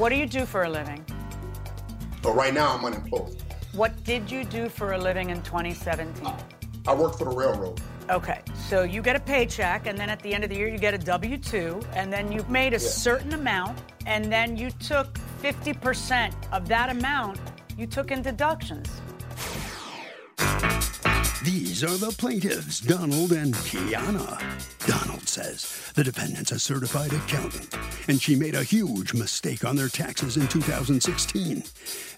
What do you do for a living? But right now, I'm unemployed. What did you do for a living in 2017? I worked for the railroad. Okay, so you get a paycheck, and then at the end of the year, you get a W 2, and then you made a Yeah. certain amount, and then you took 50% of that amount, you took in deductions. These are the plaintiffs, Donald and Kiana. Donald says the defendant's a certified accountant, and she made a huge mistake on their taxes in 2016.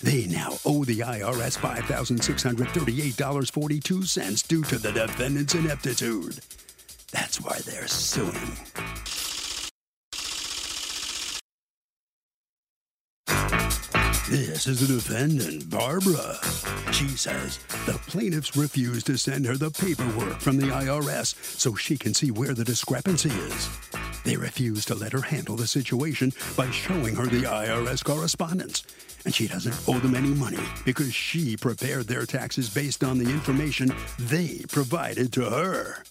They now owe the IRS $5,638.42 due to the defendant's ineptitude. That's why they're suing. This is the defendant, Barbara. She says the plaintiffs refuse to send her the paperwork from the IRS so she can see where the discrepancy is. They refuse to let her handle the situation by showing her the IRS correspondence. And she doesn't owe them any money because she prepared their taxes based on the information they provided to her.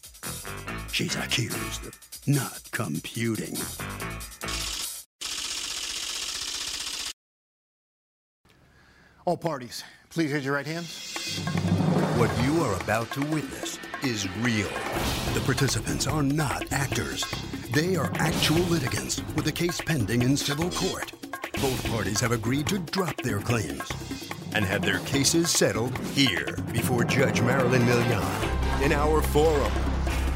She's accused of not computing. All parties, please raise your right hands. What you are about to witness is real. The participants are not actors. They are actual litigants with a case pending in civil court. Both parties have agreed to drop their claims and have their cases settled here before Judge Marilyn Milian in our forum,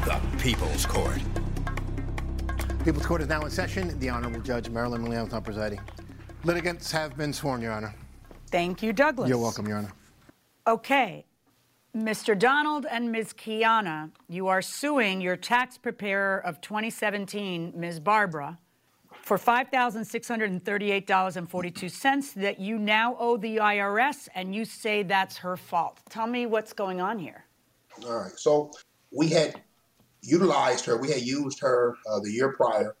the People's Court. People's Court is now in session. The Honorable Judge Marilyn Milian is now presiding. Litigants have been sworn, Your Honor. Thank you, Douglas. You're welcome, Your Honor. Okay. Mr. Donald and Ms. Kiana, you are suing your tax preparer of 2017, Ms. Barbara, for $5,638.42 that you now owe the IRS, and you say that's her fault. Tell me what's going on here. All right. So we had utilized her. We had used her uh, the year prior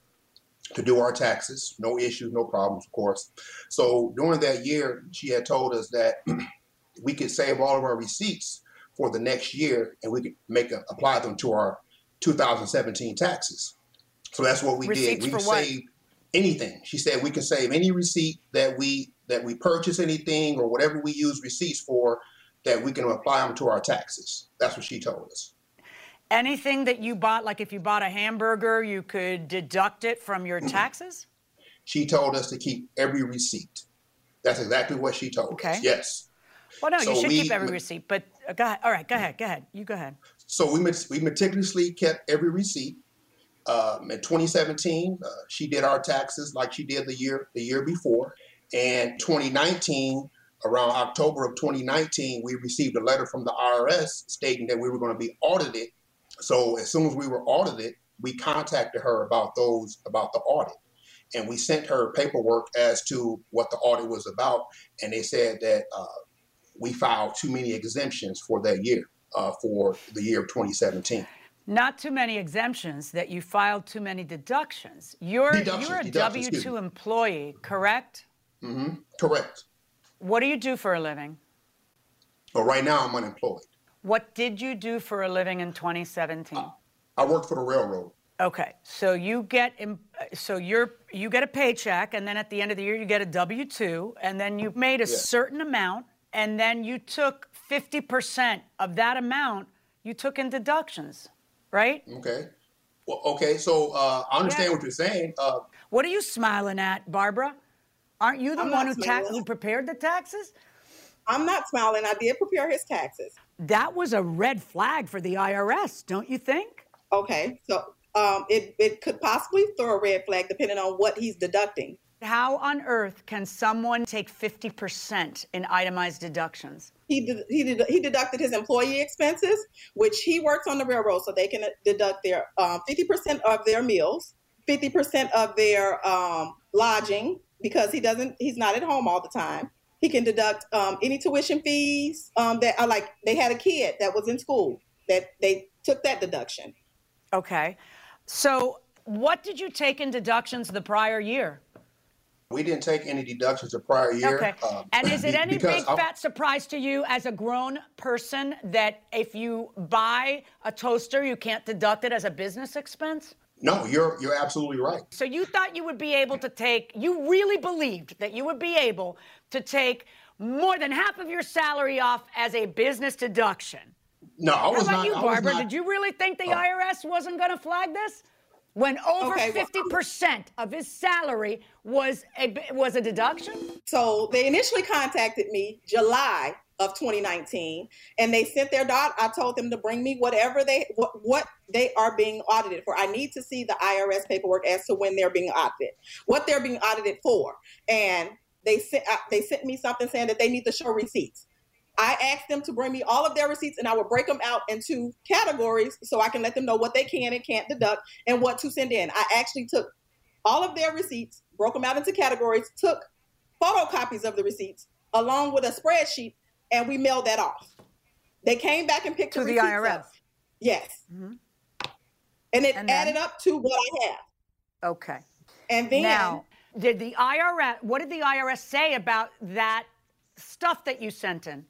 to do our taxes. No issues, no problems, of course. So during that year, she had told us that we could save all of our receipts for the next year, and we could make a, apply them to our 2017 taxes. So that's what we Receipts did. We saved anything. She said we can save any receipt that we that we purchase anything or whatever we use receipts for that we can apply them to our taxes. That's what she told us. Anything that you bought, like if you bought a hamburger, you could deduct it from your taxes? She told us to keep every receipt. That's exactly what she told Okay. us. Yes. Well, no, So you should we- keep every receipt, but uh, go ahead. All right, go ahead, go ahead. You go ahead. So we we meticulously kept every receipt. Um, in 2017, uh, she did our taxes like she did the year the year before. And 2019, around October of 2019, we received a letter from the IRS stating that we were going to be audited. So as soon as we were audited, we contacted her about those about the audit, and we sent her paperwork as to what the audit was about. And they said that uh, we filed too many exemptions for that year, uh, for the year of 2017. Not too many exemptions, that you filed too many deductions. You're, Deductions, you're a W 2 employee, correct? Mm-hmm. Correct. What do you do for a living? Well, right now, I'm unemployed. What did you do for a living in 2017? I work for the railroad. Okay, so you get so you're you get a paycheck, and then at the end of the year you get a W two, and then you made a Yeah. certain amount, and then you took 50% of that amount you took in deductions, right? Okay. Well, okay, so uh, I understand Yeah. what you're saying. Uh, What are you smiling at, Barbara? Aren't you the I'm one who smiling. who prepared the taxes? I'm not smiling. I did prepare his taxes. That was a red flag for the IRS, don't you think? Okay, so um, it it could possibly throw a red flag depending on what he's deducting. How on earth can someone take 50% in itemized deductions? He he he deducted his employee expenses, which he works on the railroad, so they can deduct their um, 50% of their meals, 50% of their um, lodging because he doesn't he's not at home all the time. He can deduct um, any tuition fees um, that are like they had a kid that was in school that they took that deduction. Okay. So, what did you take in deductions the prior year? we didn't take any deductions the prior year. Okay. uh, And is it any big I'm- fat surprise to you as a grown person that if you buy a toaster, you can't deduct it as a business expense? No, you're you're absolutely right. So you thought you would be able to take, you really believed that you would be able to take more than half of your salary off as a business deduction. No, I How was about not. you, Barbara? not- Did you really think the oh. IRS wasn't going to flag this? When over Okay, 50% of his salary was a, was a deduction? So they initially contacted me July of 2019, and they sent their dot. I told them to bring me whatever they what, what they are being audited for. I need to see the IRS paperwork as to when they're being audited, what they're being audited for, and they sent uh, they sent me something saying that they need to show receipts. I asked them to bring me all of their receipts, and I would break them out into categories so I can let them know what they can and can't deduct and what to send in. I actually took all of their receipts, broke them out into categories, took photocopies of the receipts along with a spreadsheet, and we mailed that off. They came back and picked up To the receipts IRS. up. Yes. Mm-hmm. And it And then? added up to what I have. Okay. And then Now, did the IRS, what did the IRS say about that stuff that you sent in?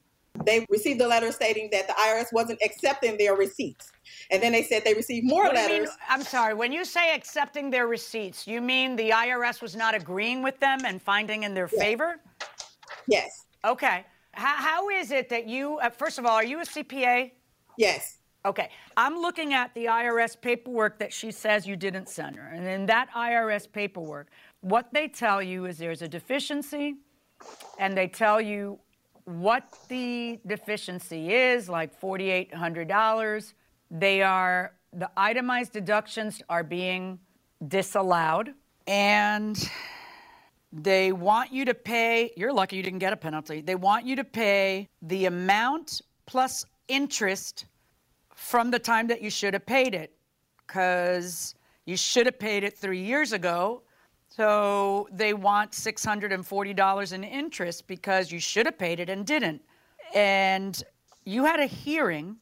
they received a letter stating that the IRS wasn't accepting their receipts. And then they said they received more What you mean- letters. I'm sorry, when you say accepting their receipts, you mean the IRS was not agreeing with them and finding in their favor? Yes. Okay. How, how is it that you, uh, first of all, are you a CPA? Yes. Okay. I'm looking at the IRS paperwork that she says you didn't send her. And in that IRS paperwork, what they tell you is there's a deficiency, and they tell you what the deficiency is, like $4,800. They are, the itemized deductions are being disallowed. And they want you to pay, you're lucky you didn't get a penalty. They want you to pay the amount plus interest from the time that you should have paid it because you should have paid it three years ago. So they want $640 in interest because you should have paid it and didn't. And you had a hearing,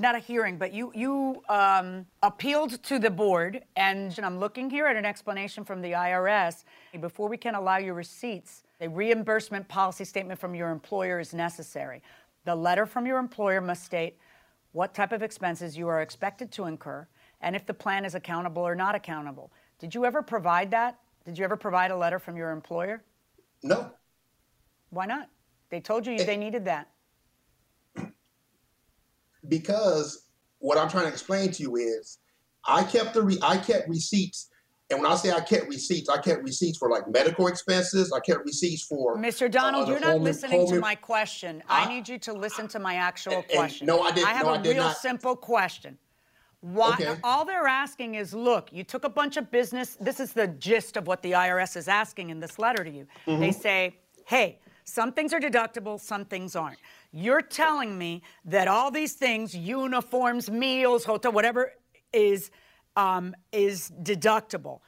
not a hearing, but you, you um, appealed to the board. And I'm looking here at an explanation from the IRS. Before we can allow your receipts, a reimbursement policy statement from your employer is necessary. The letter from your employer must state what type of expenses you are expected to incur and if the plan is accountable or not accountable. Did you ever provide that? Did you ever provide a letter from your employer? No, Why not? They told you they needed that. Because what I'm trying to explain to you is, I kept the re- I kept receipts, and when I say I kept receipts, I kept receipts for like medical expenses. I kept receipts for Mr. Donald, uh, you're not home- listening to my question. I I- need you to listen to my actual And- and question. no, I didn't- I have no, a I real not. simple question. Why, Okay. All they're asking is look, you took a bunch of business. This is the gist of what the IRS is asking in this letter to you. Mm-hmm. They say, hey, some things are deductible, some things aren't. You're telling me that all these things, uniforms, meals, hotel, whatever, is um, is deductible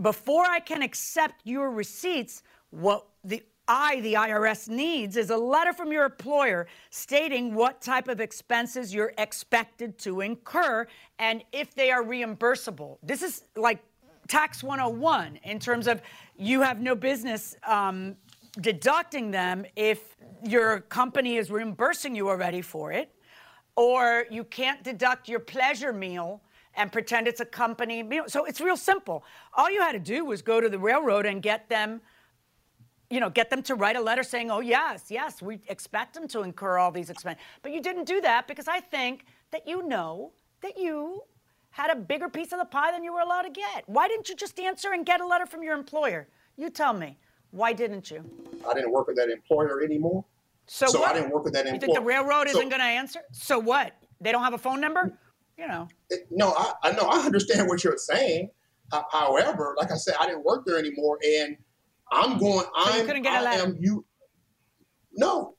before I can accept your receipts, what the I, the IRS, needs is a letter from your employer stating what type of expenses you're expected to incur and if they are reimbursable. This is like tax 101 in terms of you have no business um, deducting them if your company is reimbursing you already for it or you can't deduct your pleasure meal and pretend it's a company meal. So it's real simple. All you had to do was go to the railroad and get them, you know, get them to write a letter saying, "Oh yes, yes, we expect them to incur all these expenses." But you didn't do that because I think that you know that you had a bigger piece of the pie than you were allowed to get. Why didn't you just answer and get a letter from your employer? You tell me. Why didn't you? I didn't work with that employer anymore. So, So what? I didn't work with that You think the railroad So- isn't going to answer? So what? They don't have a phone number? You know. It- No, I, I know I understand what you're saying. Ho- However, like I said, I didn't work there anymore, and I'm going. you I'm. couldn't get a I letter? am you. No,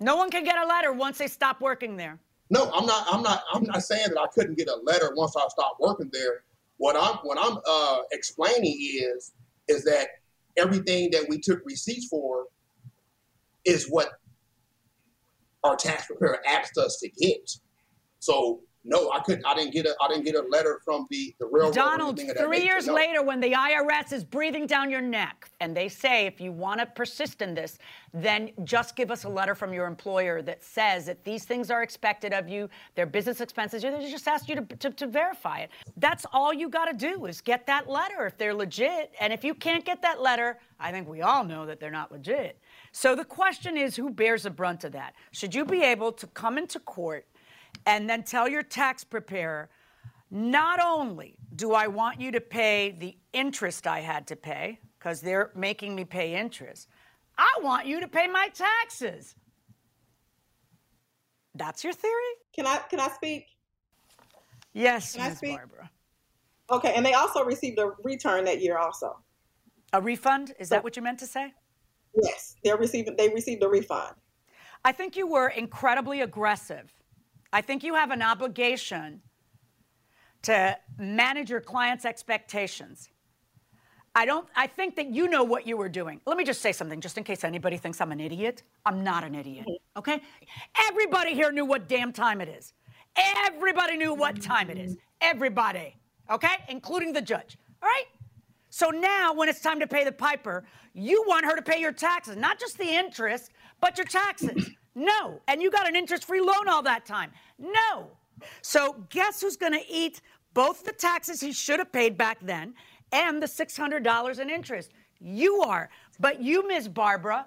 No one can get a letter once they stop working there. no, I'm not. I'm not. I'm not saying that I couldn't get a letter once I stopped working there. What I'm what I'm uh, explaining is is that everything that we took receipts for is what our tax preparer asked us to get. So no, I couldn't. I didn't get a. I didn't get a letter from the the railroad. Donald, anything of that three nature, years no. later, when the IRS is breathing down your neck, and they say if you want to persist in this, then just give us a letter from your employer that says that these things are expected of you, they're business expenses. They just ask you to, to, to verify it. That's all you got to do is get that letter if they're legit. And if you can't get that letter, I think we all know that they're not legit. So the question is who bears the brunt of that? Should you be able to come into court? And then tell your tax preparer, not only do I want you to pay the interest I had to pay, because they're making me pay interest, I want you to pay my taxes. That's your theory? Can I can I speak? Yes, Can I Ms. speak? Barbara. Okay, and they also received a return that year also. A refund? Is that what you meant to say? Yes, they're receiving they received a refund. I think you were incredibly aggressive. I think you have an obligation to manage your clients' expectations. I don't I think that you know what you were doing. Let me just say something just in case anybody thinks I'm an idiot. I'm not an idiot. Mm-hmm. Okay? Everybody here knew what damn time it is. Everybody knew what time it is. Everybody. Okay? Including the judge. All right? So now, when it's time to pay the piper, you want her to pay your taxes, not just the interest, but your taxes. No. And you got an interest free loan all that time. No. So, guess who's going to eat both the taxes he should have paid back then and the $600 in interest? You are. But you, Ms. Barbara,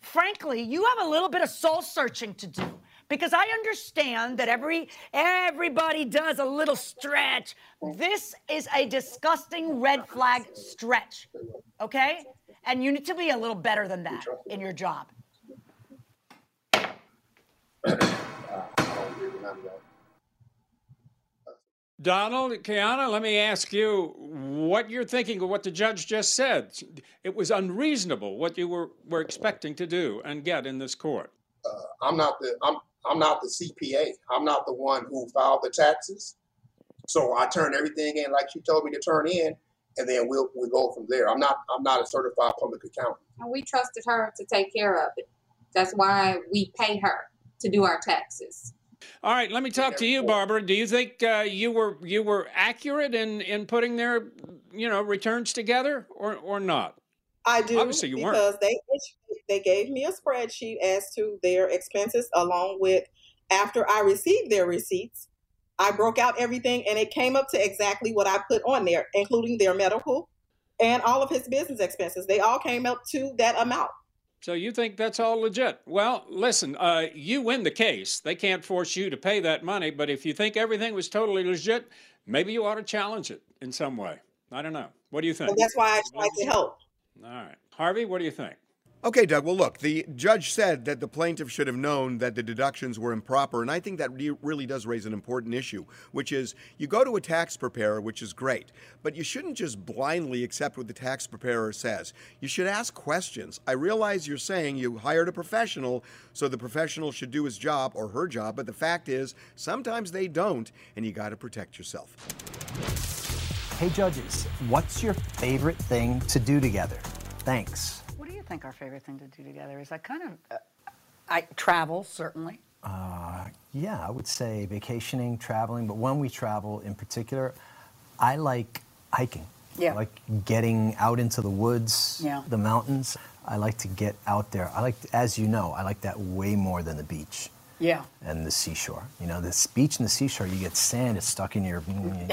frankly, you have a little bit of soul searching to do because I understand that every everybody does a little stretch. This is a disgusting red flag stretch. Okay? And you need to be a little better than that in your job. Ah. I don't agree with none of that. Donald, Kiana, let me ask you what you're thinking of what the judge just said. It was unreasonable what you were, were expecting to do and get in this court. Uh, I'm not the I'm I'm not the CPA. I'm not the one who filed the taxes. So I turn everything in like she told me to turn in, and then we'll we'll go from there. I'm not I'm not a certified public accountant. And we trusted her to take care of it. That's why we pay her to do our taxes. All right, let me talk to you, Barbara. Do you think uh, you were you were accurate in, in putting their you know returns together or, or not? I do Obviously you weren't. because they they gave me a spreadsheet as to their expenses along with after I received their receipts, I broke out everything and it came up to exactly what I put on there, including their medical and all of his business expenses. They all came up to that amount. So you think that's all legit? Well, listen, uh, you win the case. They can't force you to pay that money, but if you think everything was totally legit, maybe you ought to challenge it in some way. I don't know. What do you think? And that's why I tried to help. All right, Harvey, what do you think? Okay, Doug. Well, look, the judge said that the plaintiff should have known that the deductions were improper, and I think that re- really does raise an important issue, which is you go to a tax preparer, which is great, but you shouldn't just blindly accept what the tax preparer says. You should ask questions. I realize you're saying you hired a professional, so the professional should do his job or her job, but the fact is sometimes they don't, and you got to protect yourself. Hey, judges, what's your favorite thing to do together? Thanks. Think our favorite thing to do together is? I kind of, uh, I travel certainly. Uh, yeah, I would say vacationing, traveling, but when we travel in particular, I like hiking. Yeah. I like getting out into the woods, Yeah. the mountains. I like to get out there. I like, as you know, I like that way more than the beach Yeah. and the seashore. You know, the beach and the seashore, you get sand, it's stuck in your.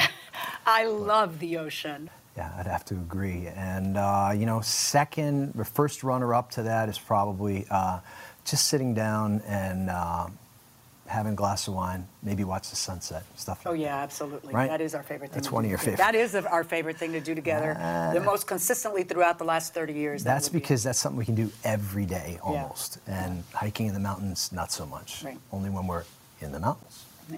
I love the ocean. Yeah, I'd have to agree. And, uh, you know, second, the first runner up to that is probably uh, just sitting down and uh, having a glass of wine, maybe watch the sunset, stuff like Oh yeah, absolutely. Right? That is our favorite thing. That's to one do of your favorite- That is our favorite thing to do together. the most consistently throughout the last 30 years. that That's be- because that's something we can do every day almost. And hiking in the mountains, not so much. Right. Only when we're in the mountains. Yeah.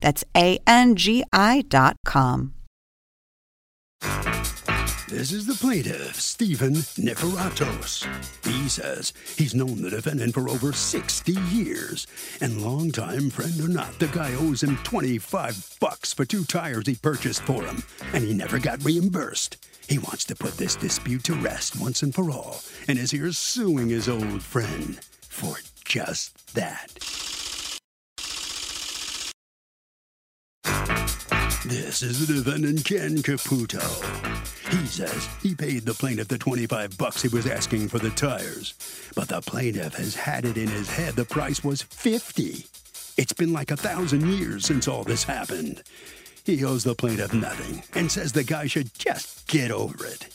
That's A N G I dot com. This is the plaintiff, Stephen Neferatos. He says he's known the defendant for over 60 years. And longtime friend or not, the guy owes him 25 bucks for two tires he purchased for him, and he never got reimbursed. He wants to put this dispute to rest once and for all, and is here suing his old friend for just that. This is defendant Ken Caputo. He says he paid the plaintiff the 25 bucks he was asking for the tires, but the plaintiff has had it in his head the price was 50. It's been like a thousand years since all this happened. He owes the plaintiff nothing and says the guy should just get over it.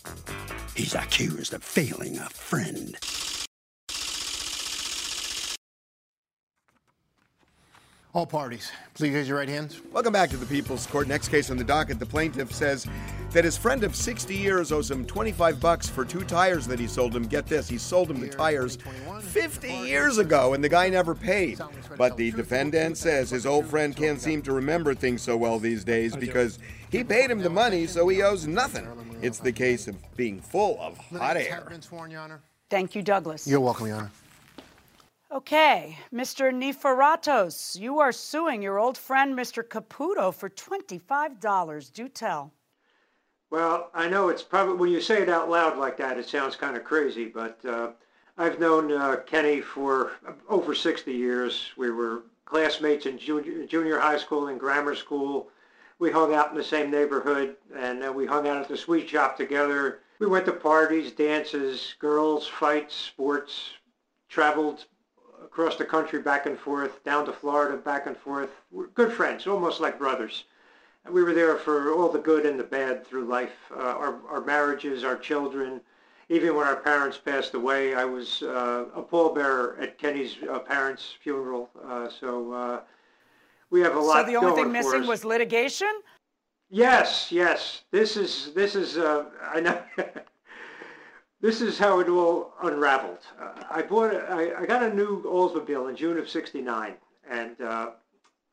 He's accused of failing a friend. All parties, please raise your right hands. Welcome back to the People's Court. Next case on the docket, the plaintiff says that his friend of 60 years owes him 25 bucks for two tires that he sold him. Get this, he sold him the tires 50 years ago and the guy never paid. But the defendant says his old friend can't seem to remember things so well these days because he paid him the money, so he owes nothing. It's the case of being full of hot air. have been sworn, Your Honor. Thank you, Douglas. You're welcome, Your Honor. Okay, Mr. Neferatos, you are suing your old friend, Mr. Caputo, for $25. Do tell. Well, I know it's probably when you say it out loud like that, it sounds kind of crazy, but uh, I've known uh, Kenny for over 60 years. We were classmates in junior, junior high school and grammar school. We hung out in the same neighborhood, and then we hung out at the sweet shop together. We went to parties, dances, girls, fights, sports, traveled across the country back and forth, down to Florida, back and forth. We're good friends, almost like brothers. And we were there for all the good and the bad through life, uh, our, our marriages, our children. Even when our parents passed away, I was uh, a pallbearer at Kenny's uh, parents' funeral. Uh, so uh, we have a lot So the only thing missing was litigation? Yes, yes. This is this is uh, I know. this is how it all unraveled. Uh, I bought a, I, I got a new Oldsmobile in June of '69, and uh,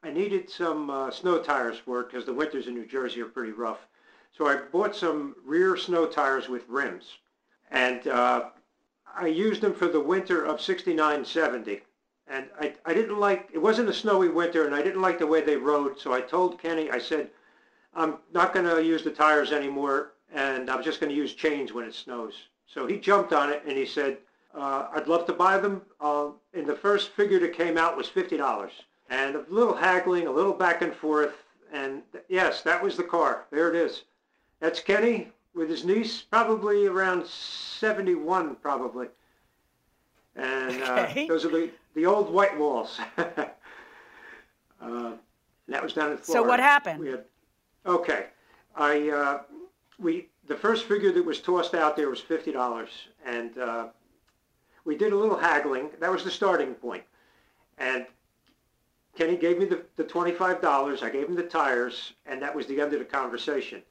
I needed some uh, snow tires for it because the winters in New Jersey are pretty rough. So I bought some rear snow tires with rims, and uh, I used them for the winter of '69-70. And I, I didn't like, it wasn't a snowy winter, and I didn't like the way they rode. So I told Kenny, I said, I'm not going to use the tires anymore, and I'm just going to use chains when it snows. So he jumped on it, and he said, uh, I'd love to buy them. Uh, and the first figure that came out was $50. And a little haggling, a little back and forth, and th- yes, that was the car. There it is. That's Kenny with his niece, probably around 71, probably. And uh, Okay. those are the, the old white walls. uh, that was down in Florida. So what happened? We had, okay, I uh, we the first figure that was tossed out there was fifty dollars, and uh, we did a little haggling. That was the starting point, and Kenny gave me the, the twenty-five dollars. I gave him the tires, and that was the end of the conversation.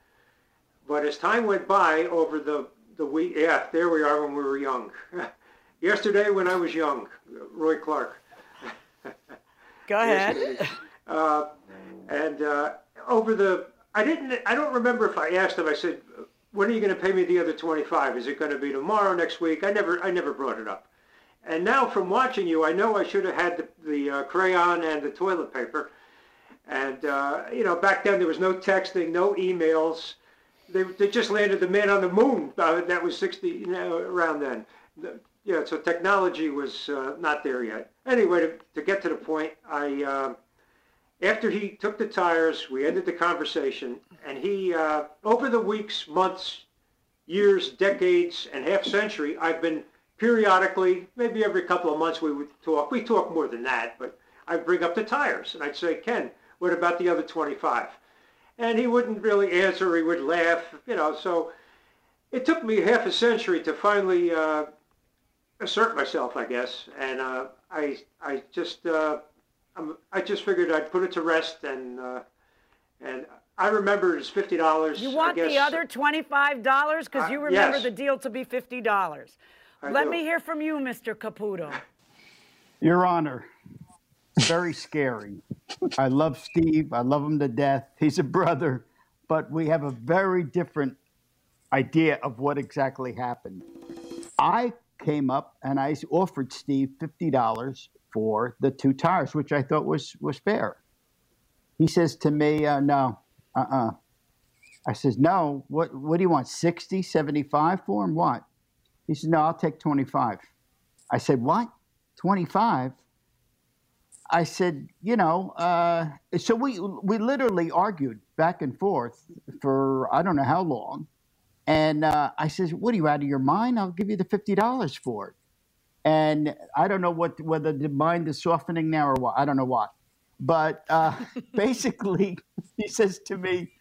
But as time went by over the the week, yeah, there we are when we were young. yesterday when I was young, Roy Clark. Go ahead. Uh, and uh, over the, I didn't, I don't remember if I asked him. I said, "When are you going to pay me the other 25? Is it going to be tomorrow, next week?" I never, I never brought it up. And now, from watching you, I know I should have had the, the uh, crayon and the toilet paper. And uh, you know, back then there was no texting, no emails. They, they just landed the man on the moon. Uh, that was 60 you know, around then. The, yeah, so technology was uh, not there yet. Anyway, to, to get to the point, I uh, after he took the tires, we ended the conversation, and he uh, over the weeks, months, years, decades, and half century, I've been periodically, maybe every couple of months, we would talk. We talk more than that, but I'd bring up the tires, and I'd say, Ken, what about the other 25? And he wouldn't really answer. He would laugh, you know. So it took me half a century to finally uh, assert myself, I guess. And uh, I, I just, uh, i just figured I'd put it to rest, and uh, and I remember it as fifty dollars. You want the other twenty-five dollars because you remember yes. the deal to be fifty dollars. Let do. me hear from you, Mr. Caputo. Your Honor, very scary. I love Steve. I love him to death. He's a brother, but we have a very different idea of what exactly happened. I came up and I offered Steve $50 for the two tires, which I thought was, was fair. He says to me, uh, no, uh-uh. I says, no, what, what do you want, 60, 75 for him? What? He says, no, I'll take 25. I said, what? 25? I said, you know, uh, so we we literally argued back and forth for I don't know how long, and uh, I says, "What are you out of your mind? I'll give you the fifty dollars for it." And I don't know what whether the mind is softening now or what. I don't know what, but uh, basically, he says to me,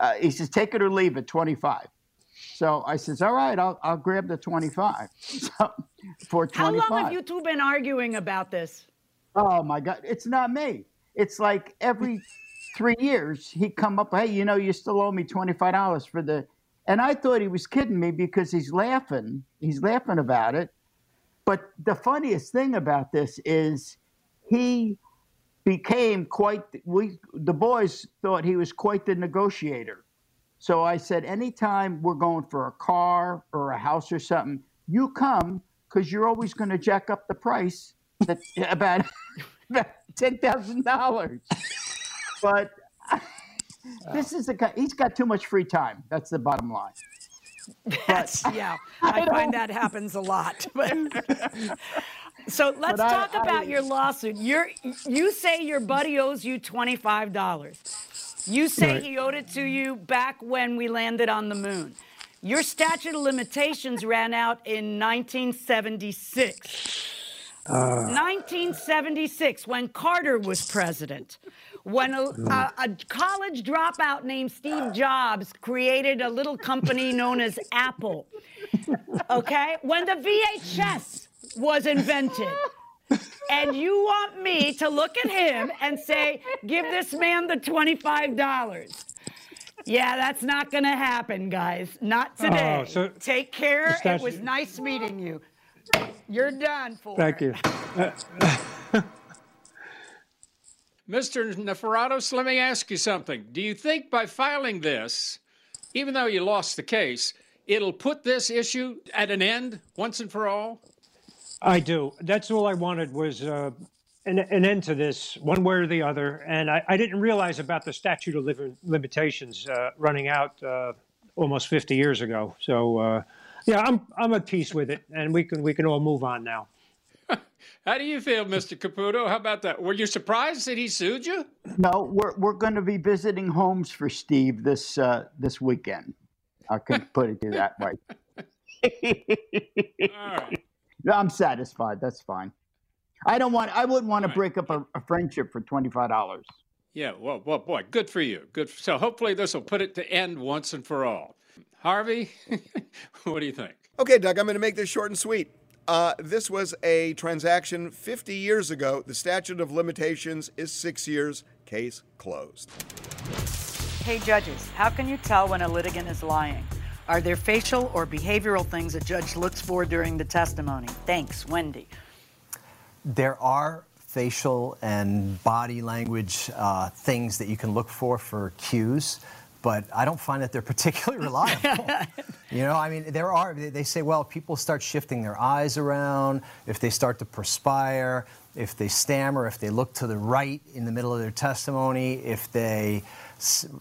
uh, he says, "Take it or leave it, 25." So I says, "All right, I'll I'll grab the 25." So for 25. How long have you two been arguing about this? Oh my God, it's not me. It's like every three years he'd come up, hey, you know, you still owe me twenty five dollars for the, and I thought he was kidding me because he's laughing. He's laughing about it. But the funniest thing about this is he became quite. We the boys thought he was quite the negotiator. So I said, anytime we're going for a car or a house or something, you come because you're always going to jack up the price that, about, about ten thousand dollars. But this is a guy. He's got too much free time. That's the bottom line. That's yeah. I, find that happens a lot. But so let's But I- talk about I- your lawsuit. You're you say your buddy owes you twenty five dollars. You say Right. he owed it to you back when we landed on the moon. Your statute of limitations ran out in 1976. Ah. 1976, when Carter was president, when a, mm. a, a college dropout named Steve Jobs created a little company known as Apple. Okay? When the VHS was invented. And you want me to look at him and say, give this man the $25. Yeah, that's not going to happen, guys. Not oh, today. Oh, so Take care. the It was nice meeting you. You're done for. Thank you. Mr. Neferatos, let me ask you something. Do you think by filing this, even though you lost the case, it'll put this issue at an end once and for all? I do. That's all I wanted was uh, an, an end to this, one way or the other. And I, I didn't realize about the statute of lim- limitations uh, running out uh, almost 50 years ago. So, uh, yeah, I'm I'm at peace with it, and we can we can all move on now. How do you feel, Mr. Caputo? How about that? Were you surprised that he sued you? No, we're we're going to be visiting homes for Steve this uh, this weekend. I can put it to that way. All right. No, I'm satisfied. That's fine. I don't want. I wouldn't want to break up a, a friendship for twenty five dollars. Yeah, well, well, boy, good for you. Good. So hopefully this will put it to end once and for all. Harvey, what do you think? Okay, Doug, I'm going to make this short and sweet. Uh, this was a transaction 50 years ago. The statute of limitations is six years. Case closed. Hey, judges, how can you tell when a litigant is lying? Are there facial or behavioral things a judge looks for during the testimony? Thanks, Wendy. There are facial and body language uh, things that you can look for for cues but I don't find that they're particularly reliable. you know, I mean, there are, they say, well, people start shifting their eyes around, if they start to perspire, if they stammer, if they look to the right in the middle of their testimony, if they.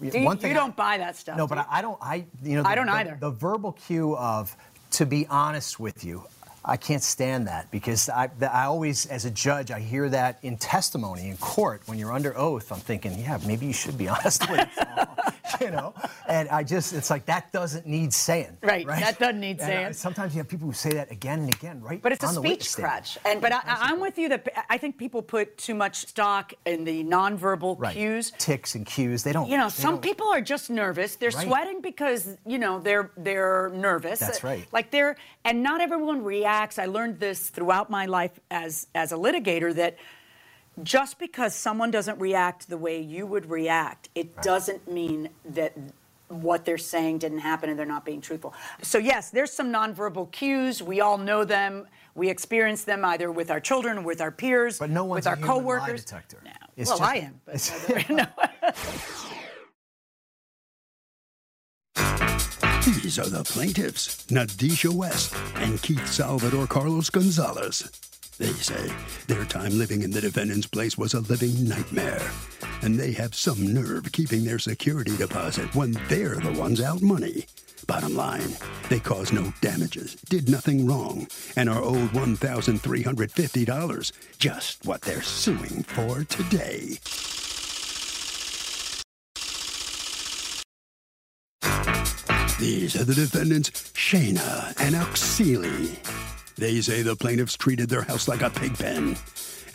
Do one thing you don't I, buy that stuff. No, but I, I, don't. I you know. The, I don't the, either. The verbal cue of to be honest with you. I can't stand that because I, I always, as a judge, I hear that in testimony in court when you're under oath. I'm thinking, yeah, maybe you should be honest with you know? And I just, it's like that doesn't need saying. Right, right? that doesn't need uh, saying. I, sometimes you have people who say that again and again, right? But it's a speech crutch. And But I, am with you that I think people put too much stock in the nonverbal right. cues. Tics and cues. They don't. You know, some people are just nervous. They're right. sweating because, you know, they're they're nervous. That's right. Like they're, and not everyone reacts. I learned this throughout my life as as a litigator that just because someone doesn't react the way you would react, it right. doesn't mean that what they're saying didn't happen and they're not being truthful. So yes, there's some nonverbal cues. We all know them. We experience them either with our children, with our peers, but no with our coworkers. Lie detector. No. Well, just, I am. But no. These are the plaintiffs, Nadisha West and Keith Salvador Carlos Gonzalez. They say their time living in the defendant's place was a living nightmare, and they have some nerve keeping their security deposit when they're the ones out money. Bottom line, they caused no damages, did nothing wrong, and are owed $1,350, just what they're suing for today. These are the defendants, Shayna and Auxili. They say the plaintiffs treated their house like a pig pen.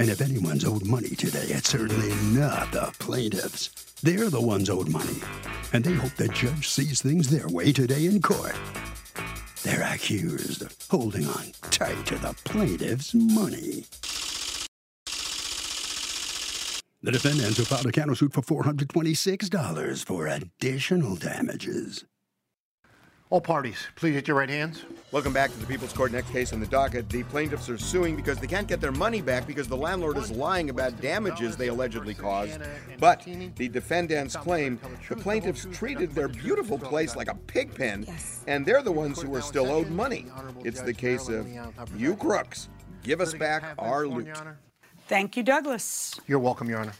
And if anyone's owed money today, it's certainly not the plaintiffs. They're the ones owed money. And they hope the judge sees things their way today in court. They're accused of holding on tight to the plaintiff's money. The defendants have filed a countersuit for $426 for additional damages. All parties, please hit your right hands. Welcome back to the People's Court. Next case on the docket. The plaintiffs are suing because they can't get their money back because the landlord is lying about damages they allegedly caused. But the defendants claim the plaintiffs treated their beautiful place like a pig pen, and they're the ones who are still owed money. It's the case of you crooks. Give us back our loot. Thank you, Douglas. You're welcome, Your Honor.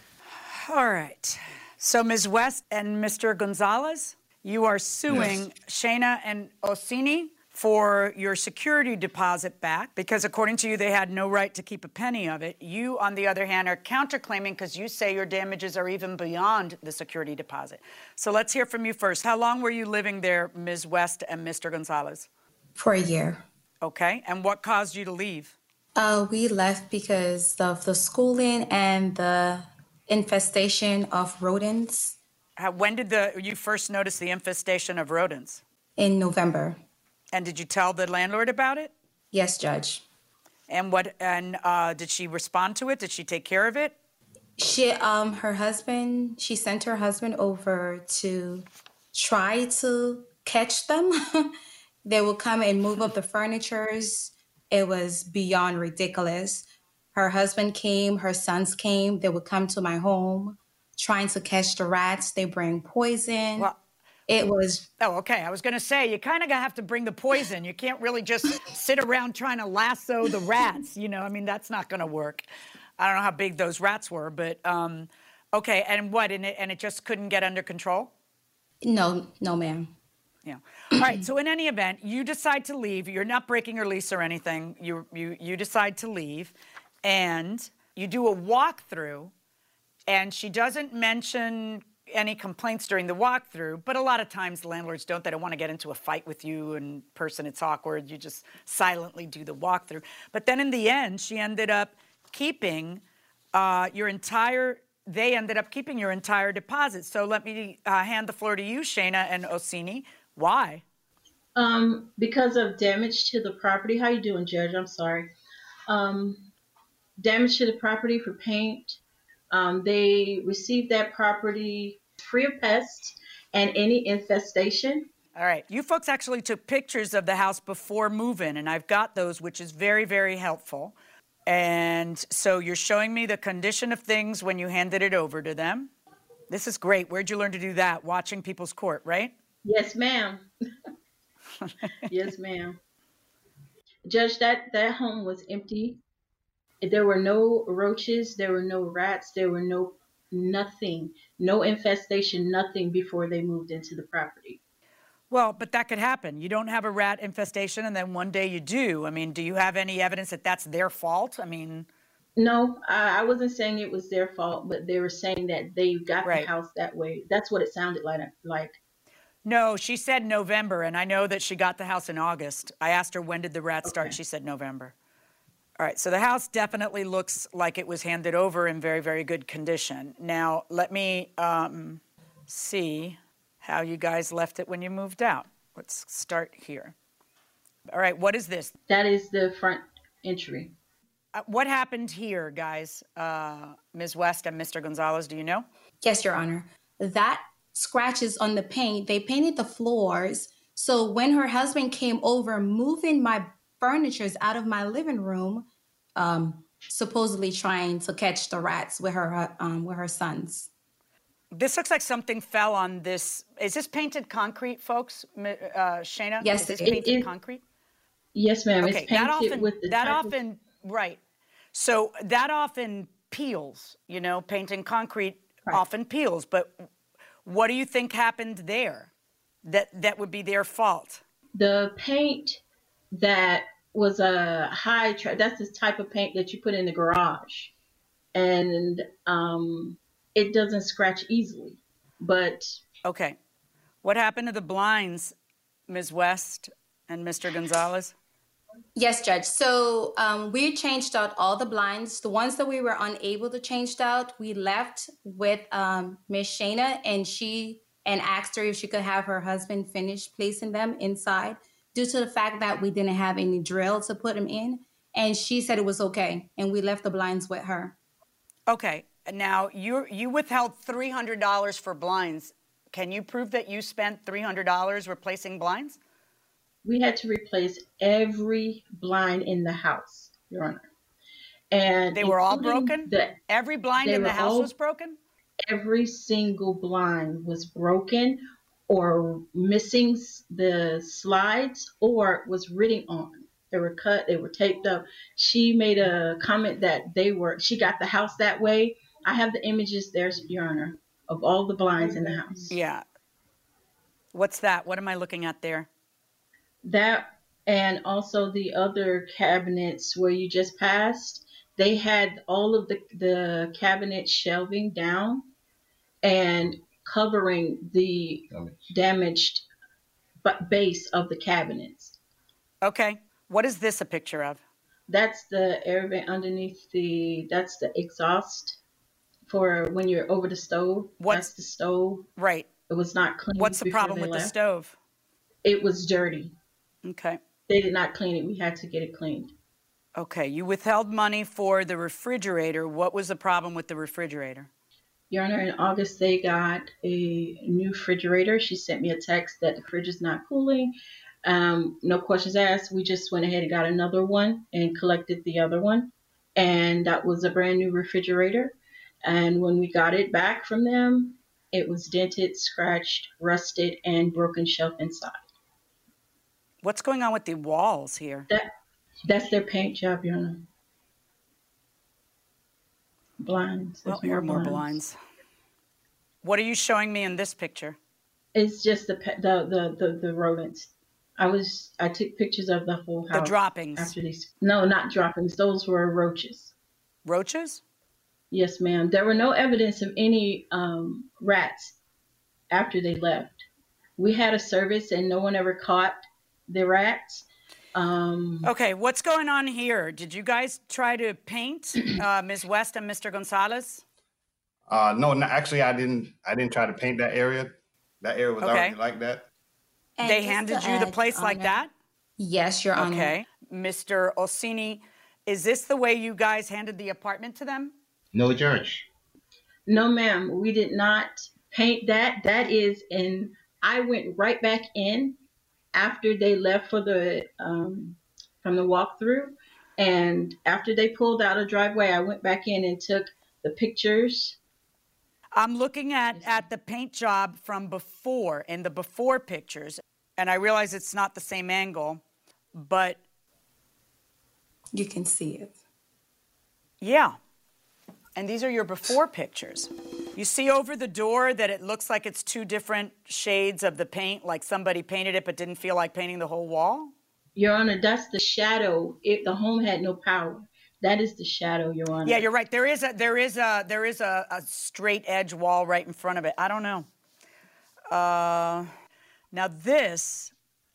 All right. So, Ms. West and Mr. Gonzalez? You are suing yes. Shayna and Orsini for your security deposit back because, according to you, they had no right to keep a penny of it. You, on the other hand, are counterclaiming because you say your damages are even beyond the security deposit. So let's hear from you first. How long were you living there, Ms. West and Mr. Gonzalez? For a year. Okay. And what caused you to leave? Uh, we left because of the schooling and the infestation of rodents how, when did the you first notice the infestation of rodents? In November. And did you tell the landlord about it? Yes, Judge. And what? And uh, did she respond to it? Did she take care of it? She, um, her husband. She sent her husband over to try to catch them. they would come and move up the furnitures. It was beyond ridiculous. Her husband came. Her sons came. They would come to my home trying to catch the rats. They bring poison. Well, it was. Oh, okay. I was going to say, you kind of have to bring the poison. You can't really just sit around trying to lasso the rats. You know, I mean, that's not going to work. I don't know how big those rats were, but um, okay. And what? And it, and it just couldn't get under control? No, no, ma'am. Yeah. All right. So in any event, you decide to leave. You're not breaking your lease or anything. You you you decide to leave, and you do a walkthrough and she doesn't mention any complaints during the walkthrough, but a lot of times landlords don't. They don't want to get into a fight with you in person. It's awkward. You just silently do the walkthrough. But then in the end, she ended up keeping uh, your entire. They ended up keeping your entire deposit. So let me uh, hand the floor to you, Shayna and Orsini. Why? Um, because of damage to the property. How you doing, Judge? I'm sorry. Um, damage to the property for paint, um, they received that property free of pests and any infestation. All right. You folks actually took pictures of the house before move-in, and I've got those, which is very, very helpful. And so you're showing me the condition of things when you handed it over to them. This is great. Where'd you learn to do that? Watching people's court, right? Yes, ma'am. yes, ma'am. Judge, that that home was empty. There were no roaches. There were no rats. There were no nothing, no infestation, nothing before they moved into the property. Well, but that could happen. You don't have a rat infestation, and then one day you do. I mean, do you have any evidence that that's their fault? I mean, No, I, wasn't saying it was their fault, but they were saying that they got Right. the house that way. That's what it sounded like. Like no, she said November, and I know that she got the house in August. I asked her when did the rat start. She said November. All right, so the house definitely looks like it was handed over in very, very good condition. Now, let me um, see how you guys left it when you moved out. Let's start here. All right, what is this? that is the front entry. Uh, what happened here, guys? Uh, Ms. West and Mr. Gonzalez, do you know? Yes, Your Honor. That scratches on the paint. They painted the floors. So when her husband came over, moving my furnitures out of my living room, um, supposedly trying to catch the rats with her um, with her sons. This looks like something fell on this. Is this painted concrete, folks? M- Uh, Shayna? Yes, is this painted it- concrete? Yes, ma'am. Okay, it's painted that often with the that type of- often right. So that often peels. You know, painting concrete often peels. But what do you think happened there? That that would be their fault. the paint that was a high tra- that's the type of paint that you put in the garage and um, it doesn't scratch easily but Okay. What happened to the blinds, Ms. West and Mr. Gonzalez? Yes, Judge. So um, we changed out all the blinds. The ones that we were unable to change out, we left with um, Miss Shayna, and she and asked her if she could have her husband finish placing them inside, due to the fact that we didn't have any drill to put them in. And she said it was okay, and we left the blinds with her. Okay. Now you you withheld three hundred dollars for blinds. Can you prove that you spent three hundred dollars replacing blinds? we had to replace every blind in the house your honor and They were all broken? the, Every blind in the house all- was broken? every single blind was broken or missing the slides or was written on. They were cut, they were taped up. She made a comment that they were, she got the house that way. I have the images there's Your Honor, of all the blinds in the house. Yeah. What's that? What am I looking at there? That and also the other cabinets where you just passed, they had all of the, the cabinet shelving down and covering the damaged ba- base of the cabinets. Okay. What is this a picture of? That's the air vent underneath the, that's the exhaust for when you're over the stove. That's the stove. Right. It was not clean. What's the problem they with the stove? It was dirty. Okay. They did not clean it. We had to get it cleaned. Okay. You withheld money for the refrigerator. What was the problem with the refrigerator? Your Honor, in August they got a new refrigerator. She sent me a text that the fridge is not cooling. Um, no questions asked. We just went ahead and got another one and collected the other one. And that was a brand new refrigerator. And when we got it back from them, it was dented, scratched, rusted, and broken shelf inside. What's going on with the walls here? That that's their paint job, Your Honor. Blinds. Well, There's are more blinds. What are you showing me in this picture? It's just the the the the, the rodents. I was I took pictures of the whole house. The droppings. After these, no, not droppings. Those were roaches. Roaches? Yes, ma'am. There were no evidence of any um, rats after they left. We had a service, and no one ever caught the rats. Um, Okay, what's going on here? Did you guys try to paint uh, Ms. West and Mr. Gonzalez? Uh, no, no, actually, I didn't. I didn't try to paint that area. That area was Okay. already like that. And they handed you the place on like that- that? Yes, Your Honor. Okay. Mr. Orsini, is this the way you guys handed the apartment to them? No, Judge. no, ma'am. We did not paint that. That is in I went right back in after they left for the um, from the walkthrough, and after they pulled out a driveway, I went back in and took the pictures. I'm looking at, at the paint job from before in the before pictures, and I realize it's not the same angle, but You can see it. yeah. And these are your before pictures. You see over the door that it looks like it's two different shades of the paint, like somebody painted it but didn't feel like painting the whole wall? Your Honor, that's the shadow. It, the home had no power. That is the shadow, Your Honor. Yeah, you're right. There is a there is a there is a, a straight edge wall right in front of it. I don't know. Uh, now this,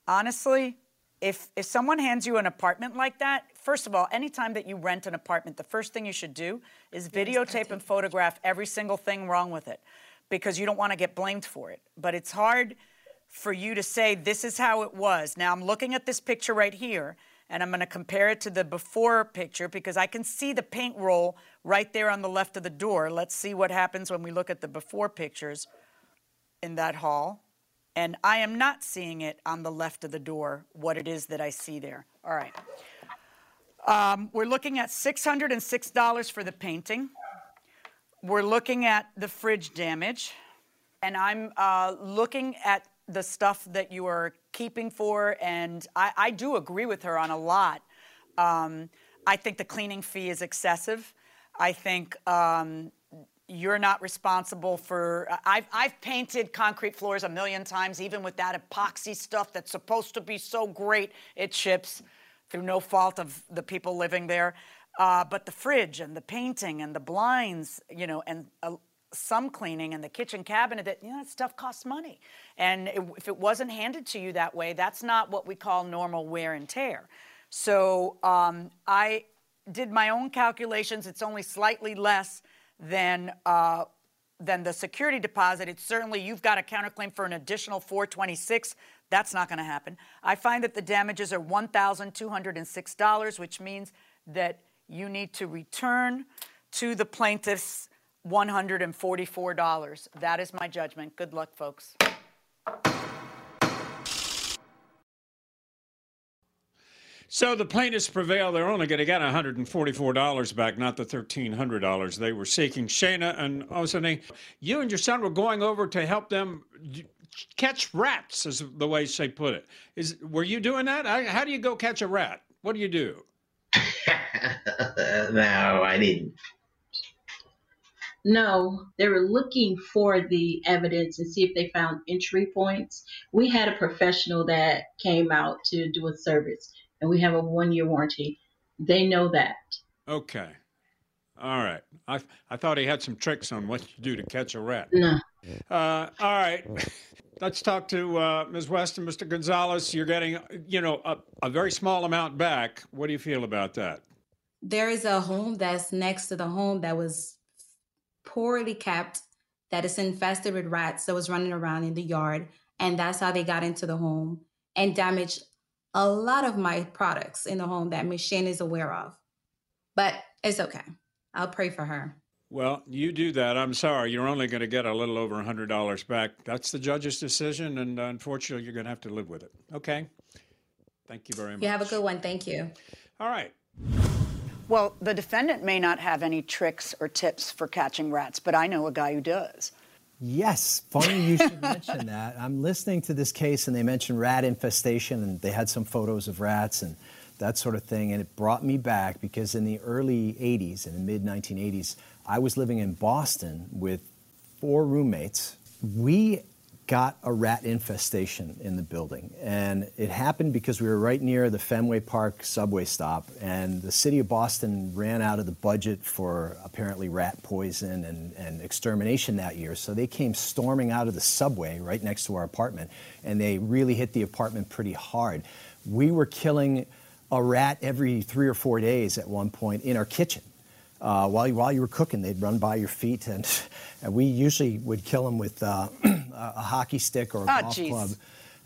honestly, if if someone hands you an apartment like that, first of all, anytime that you rent an apartment, the first thing you should do is videotape and photograph every single thing wrong with it, because you don't want to get blamed for it. But it's hard for you to say this is how it was. Now I'm looking at this picture right here and I'm going to compare it to the before picture because I can see the paint roll right there on the left of the door. Let's see what happens when we look at the before pictures in that hall. And I am not seeing it on the left of the door, what it is that I see there. All right. Um, we're looking at $606 for the painting. We're looking at the fridge damage. And I'm uh, looking at the stuff that you are keeping for, and I, I do agree with her on a lot. Um, I think the cleaning fee is excessive. I think um, you're not responsible for. I've, I've painted concrete floors a million times, even with that epoxy stuff that's supposed to be so great, it chips through no fault of the people living there. Uh, but the fridge and the painting and the blinds, you know, and uh, some cleaning and the kitchen cabinet, that you know, that stuff costs money. And it, if it wasn't handed to you that way, that's not what we call normal wear and tear. So um, I did my own calculations. It's only slightly less than uh, than the security deposit. It's certainly you've got a counterclaim for an additional 426. That's not going to happen. I find that the damages are $1,206, which means that you need to return to the plaintiffs $144. That is my judgment. Good luck, folks. So the plaintiffs prevail. They're only going to get $144 back, not the $1,300 they were seeking. Shana and Orsini, you and your son were going over to help them catch rats, is the way they put it. Is were you doing that? How do you go catch a rat? What do you do? no, I didn't. No, they were looking for the evidence and see if they found entry points. We had a professional that came out to do a service, and we have a one year warranty. They know that. Okay. All right. I I thought he had some tricks on what you do to catch a rat. No. Uh, all right. Let's talk to uh, Ms. West and Mr. Gonzalez. You're getting, you know, a, a very small amount back. What do you feel about that? There is a home that's next to the home that was poorly kept, that is infested with rats that was running around in the yard. And that's how they got into the home and damaged a lot of my products in the home that Shane is aware of. But it's okay. I'll pray for her. Well, you do that. I'm sorry. You're only going to get a little over $100 back. That's the judge's decision, and uh, unfortunately, you're going to have to live with it. Okay? Thank you very much. You have a good one. Thank you. All right. Well, the defendant may not have any tricks or tips for catching rats, but I know a guy who does. Yes, funny you should mention that. I'm listening to this case and they mentioned rat infestation and they had some photos of rats and that sort of thing. And it brought me back because in the early 80s and the mid 1980s, I was living in Boston with four roommates. We got a rat infestation in the building. And it happened because we were right near the Fenway Park subway stop. And the city of Boston ran out of the budget for apparently rat poison and, and extermination that year. So they came storming out of the subway right next to our apartment. And they really hit the apartment pretty hard. We were killing a rat every three or four days at one point in our kitchen. Uh, while, you, while you were cooking, they'd run by your feet, and, and we usually would kill them with uh, a hockey stick or a Oh, golf geez. club.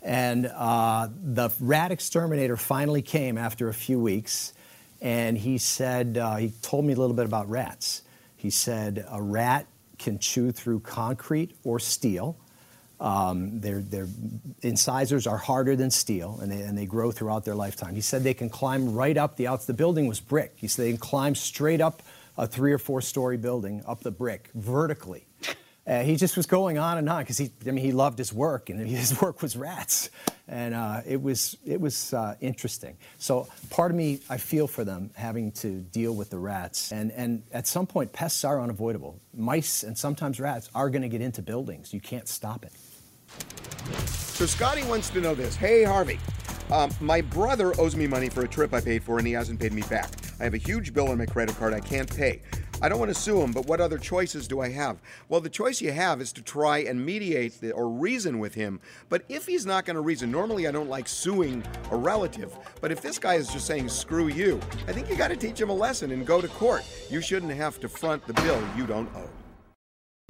And uh, the rat exterminator finally came after a few weeks, and he said, uh, he told me a little bit about rats. He said, a rat can chew through concrete or steel. Um, their, their incisors are harder than steel, and they, and they grow throughout their lifetime. He said they can climb right up the outs. The building was brick. He said they can climb straight up a three or four story building up the brick vertically. Uh, he just was going on and on because he, I mean, he loved his work, and his work was rats, and uh, it was it was uh, interesting. So part of me, I feel for them having to deal with the rats, and and at some point, pests are unavoidable. Mice and sometimes rats are going to get into buildings. You can't stop it. So Scotty wants to know this. Hey Harvey, um, my brother owes me money for a trip I paid for, and he hasn't paid me back. I have a huge bill on my credit card I can't pay. I don't want to sue him, but what other choices do I have? Well, the choice you have is to try and mediate the, or reason with him. But if he's not going to reason, normally I don't like suing a relative. But if this guy is just saying, screw you, I think you got to teach him a lesson and go to court. You shouldn't have to front the bill you don't owe.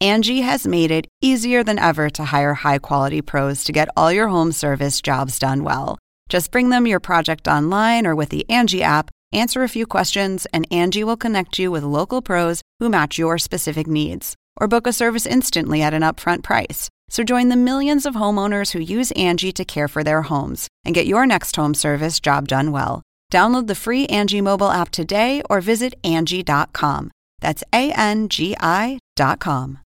Angi has made it easier than ever to hire high quality pros to get all your home service jobs done well. Just bring them your project online or with the Angi app Answer a few questions, and Angi will connect you with local pros who match your specific needs. Or book a service instantly at an upfront price. So join the millions of homeowners who use Angi to care for their homes and get your next home service job done well. Download the free Angi mobile app today or visit Angi.com. That's A N G I.com.